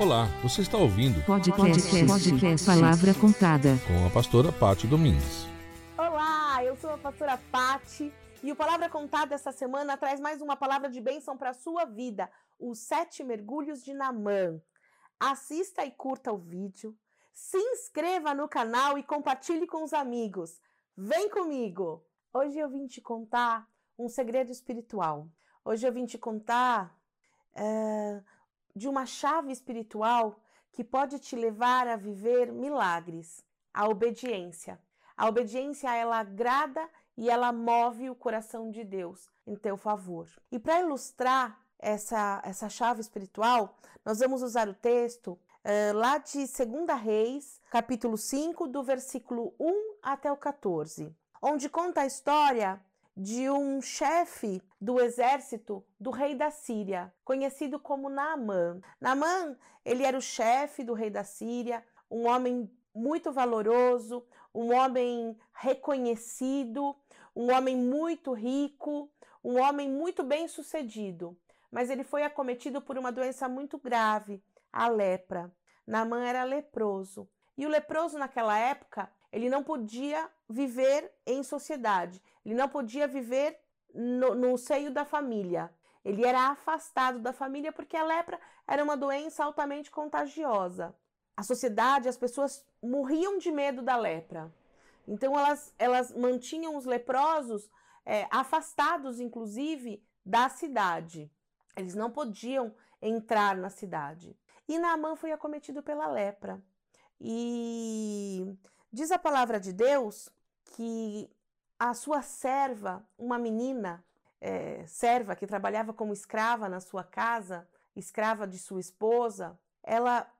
Olá, você está ouvindo Podcast, podcast Palavra Contada. com a pastora Pati Domingues. Olá, eu sou a pastora Pati e o Palavra Contada essa semana traz mais uma palavra de bênção para a sua vida, os sete mergulhos de Namã. Assista e curta o vídeo, se inscreva no canal e compartilhe com os amigos. Vem comigo! Hoje eu vim te contar um segredo espiritual. Hoje eu vim te contar eh, de uma chave espiritual que pode te levar a viver milagres, a obediência. A obediência ela agrada e ela move o coração de Deus em teu favor. E para ilustrar essa, essa chave espiritual, nós vamos usar o texto eh, lá de 2 Reis, capítulo 5, do versículo 1 até o 14, onde conta a história de um chefe do exército do rei da Síria, conhecido como Naamã. Naamã, ele era o chefe do rei da Síria, um homem muito valoroso, um homem reconhecido, um homem muito rico, um homem muito bem-sucedido. Mas ele foi acometido por uma doença muito grave, a lepra. Naamã era leproso. E o leproso naquela época, ele não podia viver em sociedade, ele não podia viver no, no, seio da família. Ele era afastado da família porque a lepra era uma doença altamente contagiosa. A sociedade, as pessoas morriam de medo da lepra. Então elas, elas mantinham os leprosos é, afastados, inclusive, da cidade. Eles não podiam entrar na cidade. E Naamã foi acometido pela lepra. E diz a palavra de Deus que a sua serva, uma menina é, serva que trabalhava como escrava na sua casa, escrava de sua esposa, ela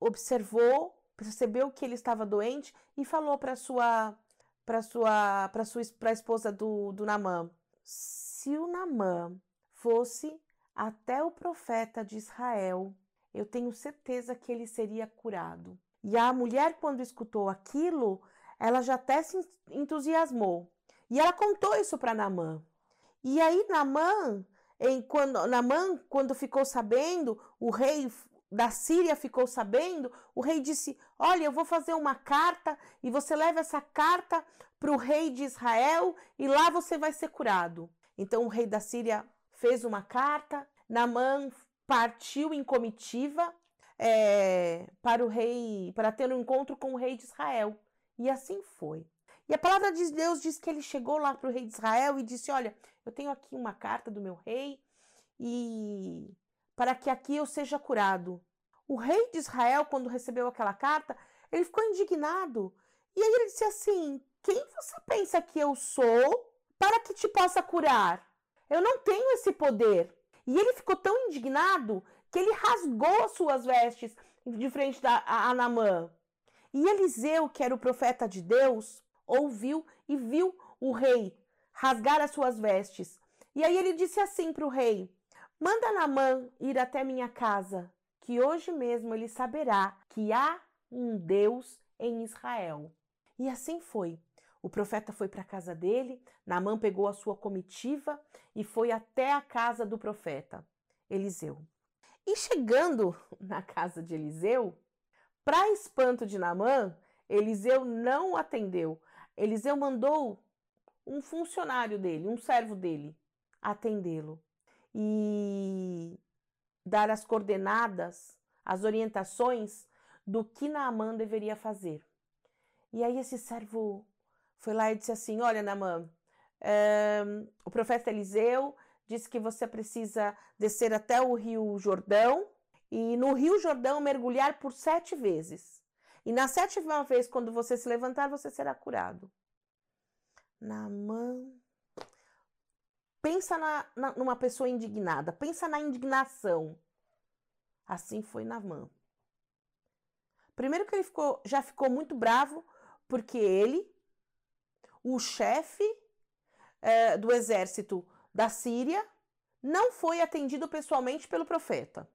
observou, percebeu que ele estava doente e falou para sua para sua para sua para a esposa do, do Namã, se o Namã fosse até o profeta de Israel, eu tenho certeza que ele seria curado. E a mulher, quando escutou aquilo, ela já até se entusiasmou. E ela contou isso para Namã. E aí Namã, em, quando, Namã, quando ficou sabendo, o rei da Síria ficou sabendo, o rei disse: Olha, eu vou fazer uma carta e você leva essa carta para o rei de Israel e lá você vai ser curado. Então o rei da Síria fez uma carta, Namã partiu em comitiva é, para o rei, para ter um encontro com o rei de Israel. E assim foi. E a palavra de Deus diz que ele chegou lá para o rei de Israel e disse: Olha, eu tenho aqui uma carta do meu rei e para que aqui eu seja curado. O rei de Israel, quando recebeu aquela carta, ele ficou indignado. E aí ele disse assim: Quem você pensa que eu sou para que te possa curar? Eu não tenho esse poder. E ele ficou tão indignado que ele rasgou suas vestes de frente da, a, a Namã. E Eliseu, que era o profeta de Deus, ouviu e viu o rei rasgar as suas vestes. E aí ele disse assim para o rei: Manda Namã ir até minha casa, que hoje mesmo ele saberá que há um Deus em Israel. E assim foi. O profeta foi para a casa dele, Namã pegou a sua comitiva e foi até a casa do profeta, Eliseu. E chegando na casa de Eliseu, para espanto de Namã, Eliseu não atendeu, Eliseu mandou um funcionário dele, um servo dele, atendê-lo e dar as coordenadas, as orientações do que Naamã deveria fazer. E aí esse servo foi lá e disse assim: Olha, Naamã, é, o profeta Eliseu disse que você precisa descer até o rio Jordão e no rio Jordão mergulhar por sete vezes. E na sétima vez, quando você se levantar, você será curado. Namã. Pensa na, na, numa pessoa indignada, pensa na indignação. Assim foi Namã. Primeiro que ele ficou, já ficou muito bravo, porque ele, o chefe é, do exército da Síria, não foi atendido pessoalmente pelo profeta.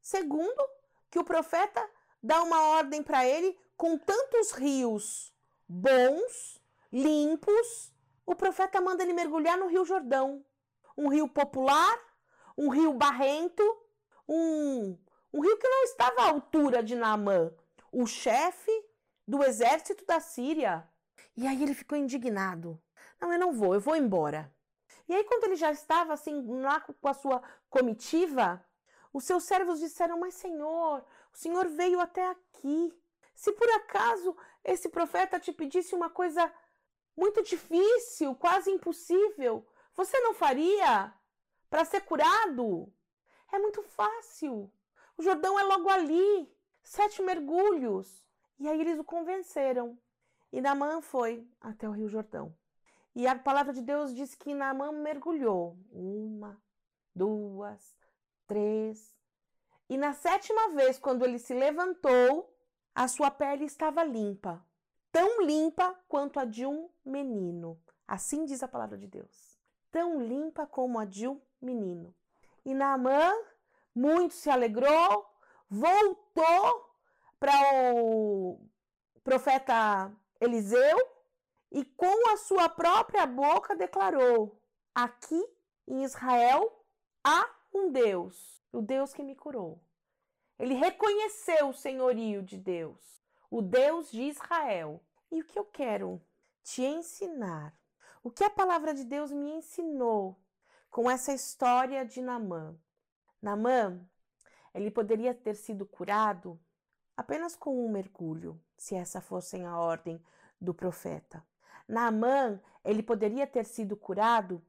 Segundo, que o profeta dá uma ordem para ele com tantos rios bons, limpos, o profeta manda ele mergulhar no Rio Jordão, um rio popular, um rio barrento, um, Um rio que não estava à altura de Naamã, o chefe do exército da Síria. E aí ele ficou indignado. Não, eu não vou, eu vou embora. E aí, quando ele já estava assim, lá com a sua comitiva, os seus servos disseram: Mas, Senhor, o Senhor veio até aqui. Se por acaso esse profeta te pedisse uma coisa muito difícil, quase impossível, você não faria para ser curado? É muito fácil. O Jordão é logo ali, sete mergulhos. E aí eles o convenceram. E Naamã foi até o Rio Jordão. E a palavra de Deus diz que Naamã mergulhou. Uma, duas, três. E na sétima vez, quando ele se levantou, a sua pele estava limpa. Tão limpa quanto a de um menino. Assim diz a palavra de Deus. Tão limpa como a de um menino. E Naamã muito se alegrou, voltou para o profeta Eliseu e com a sua própria boca declarou: Aqui em Israel há um Deus, o Deus que me curou. Ele reconheceu o senhorio de Deus, o Deus de Israel. E o que eu quero te ensinar, o que a palavra de Deus me ensinou com essa história de Namã. Namã, ele poderia ter sido curado apenas com um mergulho, se essa fosse a ordem do profeta. Naamã, ele poderia ter sido curado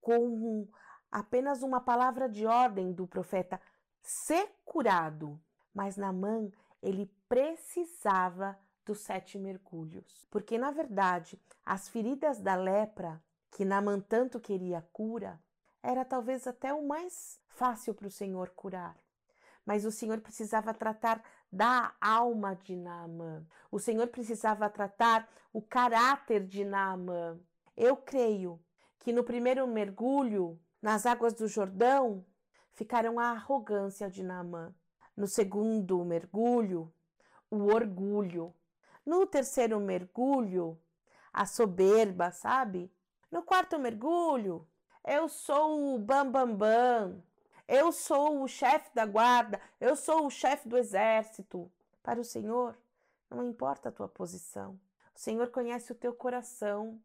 com apenas uma palavra de ordem do profeta, ser curado. Mas Naamã, ele precisava dos sete mergulhos, porque na verdade, as feridas da lepra, que Naamã tanto queria cura, era talvez até o mais fácil para o Senhor curar. Mas o Senhor precisava tratar da alma de Naamã. O Senhor precisava tratar o caráter de Naamã. Eu creio que no primeiro mergulho, nas águas do Jordão, ficaram a arrogância de Naamã. No segundo mergulho, o orgulho. No terceiro mergulho, a soberba, sabe? No quarto mergulho, eu sou o bambambam. Bam, bam. Eu sou o chefe da guarda, eu sou o chefe do exército. Para o Senhor, não importa a tua posição. O Senhor conhece o teu coração.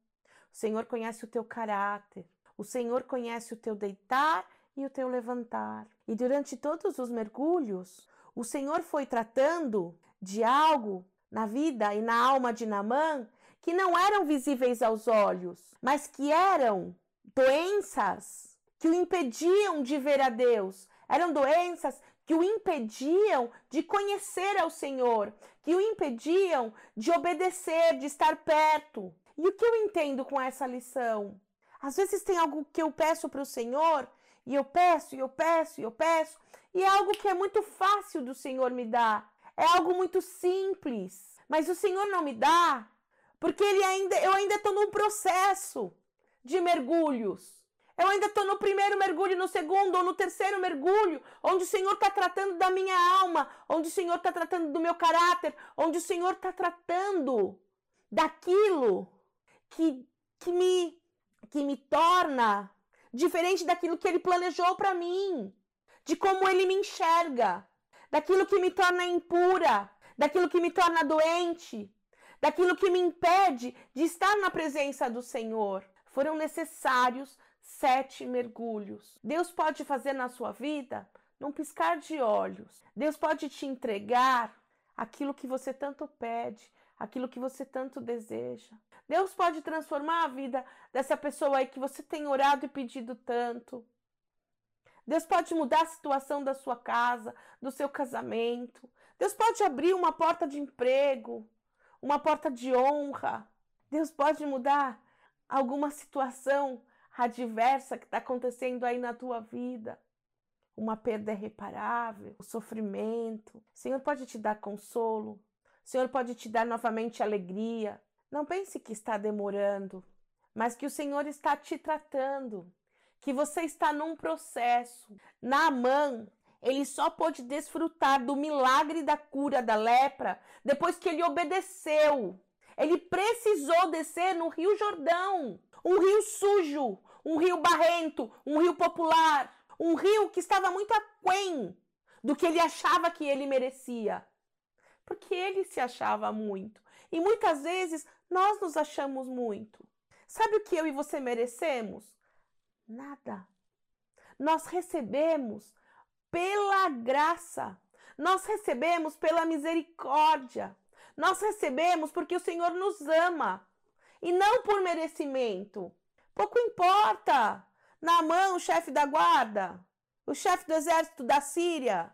O Senhor conhece o teu caráter. O Senhor conhece o teu deitar e o teu levantar. E durante todos os mergulhos, o Senhor foi tratando de algo na vida e na alma de Namã que não eram visíveis aos olhos, mas que eram doenças que o impediam de ver a Deus. Eram doenças que o impediam de conhecer ao Senhor, que o impediam de obedecer, de estar perto. E o que eu entendo com essa lição? Às vezes tem algo que eu peço para o Senhor, e eu peço, e eu peço, e eu peço, e é algo que é muito fácil do Senhor me dar. É algo muito simples, mas o Senhor não me dá, porque ele ainda, eu ainda estou num processo de mergulhos. Eu ainda estou no primeiro mergulho, no segundo ou no terceiro mergulho, onde o Senhor está tratando da minha alma, onde o Senhor está tratando do meu caráter, onde o Senhor está tratando daquilo que, que, me, que me torna diferente daquilo que Ele planejou para mim, de como Ele me enxerga, daquilo que me torna impura, daquilo que me torna doente, daquilo que me impede de estar na presença do Senhor. Foram necessários sete mergulhos. Deus pode fazer na sua vida num piscar de olhos. Deus pode te entregar aquilo que você tanto pede, aquilo que você tanto deseja. Deus pode transformar a vida dessa pessoa aí que você tem orado e pedido tanto. Deus pode mudar a situação da sua casa, do seu casamento. Deus pode abrir uma porta de emprego, uma porta de honra. Deus pode mudar alguma situação adversa que está acontecendo aí na tua vida, uma perda irreparável, o sofrimento. O Senhor pode te dar consolo, o Senhor pode te dar novamente alegria. Não pense que está demorando, mas que o Senhor está te tratando, que você está num processo. Naamã, ele só pôde desfrutar do milagre da cura da lepra depois que ele obedeceu. Ele precisou descer no Rio Jordão, um rio sujo, um rio barrento, um rio popular, um rio que estava muito aquém do que ele achava que ele merecia. Porque ele se achava muito. E muitas vezes nós nos achamos muito. Sabe o que eu e você merecemos? Nada. Nós recebemos pela graça. Nós recebemos pela misericórdia. Nós recebemos porque o Senhor nos ama e não por merecimento. Pouco importa. Na mão, o chefe da guarda, o chefe do exército da Síria,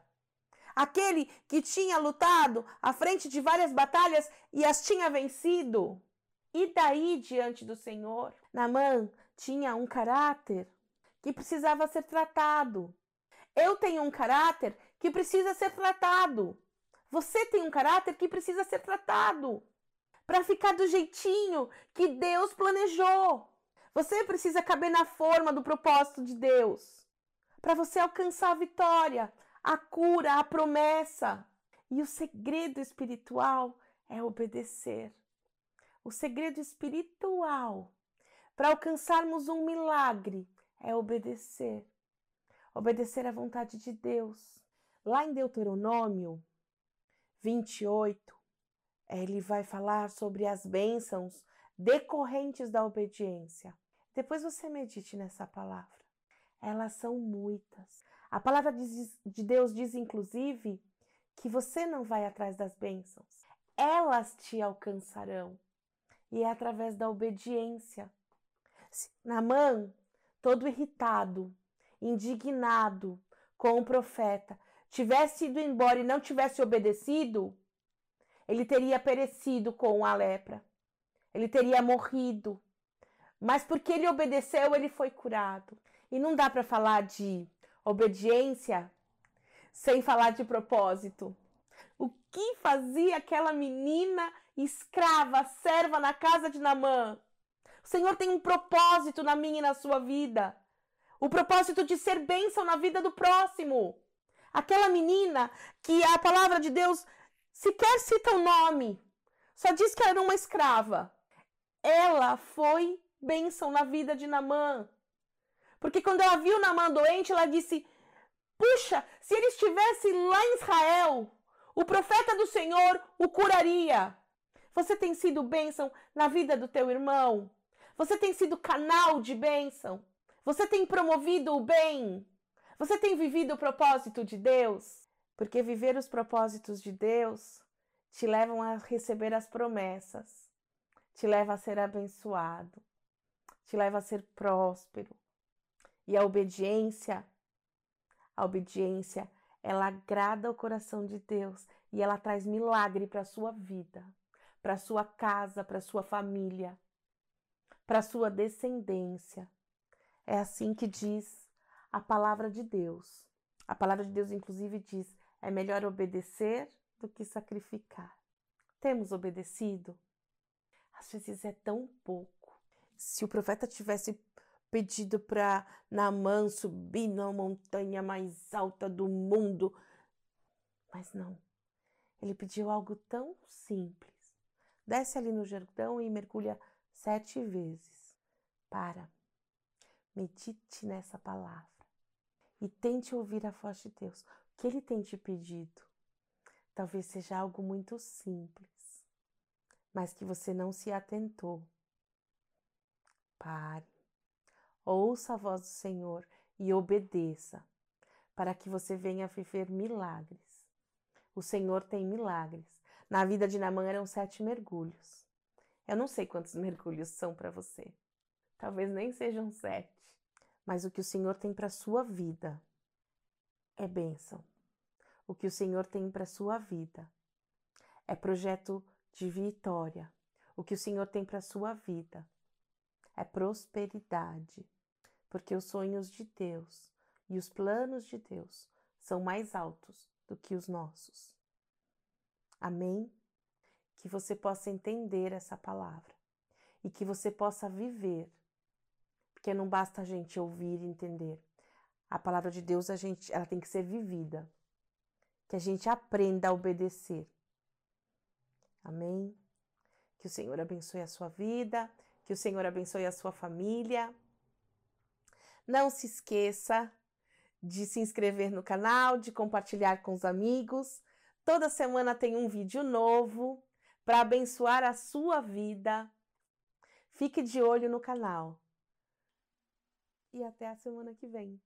aquele que tinha lutado à frente de várias batalhas e as tinha vencido. E daí diante do Senhor? Naamã tinha um caráter que precisava ser tratado. Eu tenho um caráter que precisa ser tratado. Você tem um caráter que precisa ser tratado para ficar do jeitinho que Deus planejou. Você precisa caber na forma do propósito de Deus para você alcançar a vitória, a cura, a promessa. E o segredo espiritual é obedecer. O segredo espiritual para alcançarmos um milagre é obedecer. Obedecer à vontade de Deus. Lá em Deuteronômio 28, ele vai falar sobre as bênçãos decorrentes da obediência. Depois você medite nessa palavra. Elas são muitas. A palavra de Deus diz, inclusive, que você não vai atrás das bênçãos, elas te alcançarão. E é através da obediência. Namã, todo irritado, indignado com o profeta, tivesse ido embora e não tivesse obedecido, ele teria perecido com a lepra. Ele teria morrido. Mas porque ele obedeceu, ele foi curado. E não dá para falar de obediência sem falar de propósito. O que fazia aquela menina escrava, serva na casa de Namã? O Senhor tem um propósito na minha e na sua vida. O propósito de ser bênção na vida do próximo. Aquela menina que a palavra de Deus sequer cita o nome, só diz que era uma escrava. Ela foi bênção na vida de Namã. Porque quando ela viu Namã doente, ela disse: Puxa, se ele estivesse lá em Israel, o profeta do Senhor o curaria. Você tem sido bênção na vida do teu irmão. Você tem sido canal de bênção. Você tem promovido o bem. Você tem vivido o propósito de Deus. Porque viver os propósitos de Deus te levam a receber as promessas, te leva a ser abençoado, te leva a ser próspero. E a obediência, a obediência, ela agrada o coração de Deus e ela traz milagre para a sua vida, para a sua casa, para a sua família, para a sua descendência. É assim que diz a palavra de Deus. A palavra de Deus, inclusive, diz: é melhor obedecer do que sacrificar. Temos obedecido? Às vezes é tão pouco. Se o profeta tivesse pedido para Naamã subir na montanha mais alta do mundo, mas não. Ele pediu algo tão simples. Desce ali no Jordão e mergulha sete vezes. Para. Medite nessa palavra e tente ouvir a voz de Deus que ele tem te pedido talvez seja algo muito simples, mas que você não se atentou. Pare, ouça a voz do Senhor e obedeça, para que você venha viver milagres. O Senhor tem milagres. Na vida de Namã eram sete mergulhos. Eu não sei quantos mergulhos são para você. Talvez nem sejam sete. Mas o que o Senhor tem para sua vida é bênção. O que o Senhor tem para sua vida é projeto de vitória. O que o Senhor tem para sua vida é prosperidade. Porque os sonhos de Deus e os planos de Deus são mais altos do que os nossos. Amém? Que você possa entender essa palavra e que você possa viver. Porque não basta a gente ouvir e entender. A palavra de Deus, a gente, ela tem que ser vivida. Que a gente aprenda a obedecer. Amém? Que o Senhor abençoe a sua vida, que o Senhor abençoe a sua família. Não se esqueça de se inscrever no canal, de compartilhar com os amigos. Toda semana tem um vídeo novo para abençoar a sua vida. Fique de olho no canal. E até a semana que vem.